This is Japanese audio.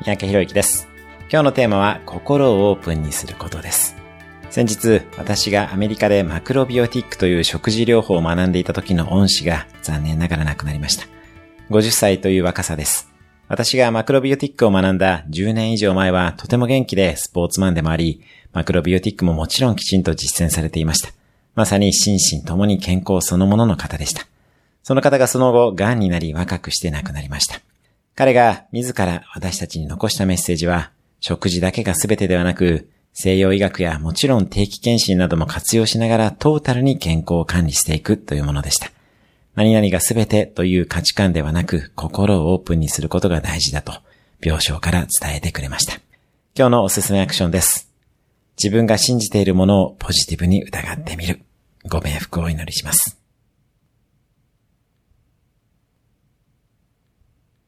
三宅博之です。今日のテーマは心をオープンにすることです。先日、私がアメリカでマクロビオティックという食事療法を学んでいた時の恩師が残念ながら亡くなりました。50歳という若さです。私がマクロビオティックを学んだ10年以上前はとても元気でスポーツマンでもあり、マクロビオティックももちろんきちんと実践されていました。まさに心身ともに健康そのものの方でした。その方がその後、癌になり若くして亡くなりました。彼が自ら私たちに残したメッセージは、食事だけが全てではなく、西洋医学やもちろん定期検診なども活用しながらトータルに健康を管理していくというものでした。何々が全てという価値観ではなく、心をオープンにすることが大事だと、病床から伝えてくれました。今日のおすすめアクションです。自分が信じているものをポジティブに疑ってみる。ご冥福をお祈りします。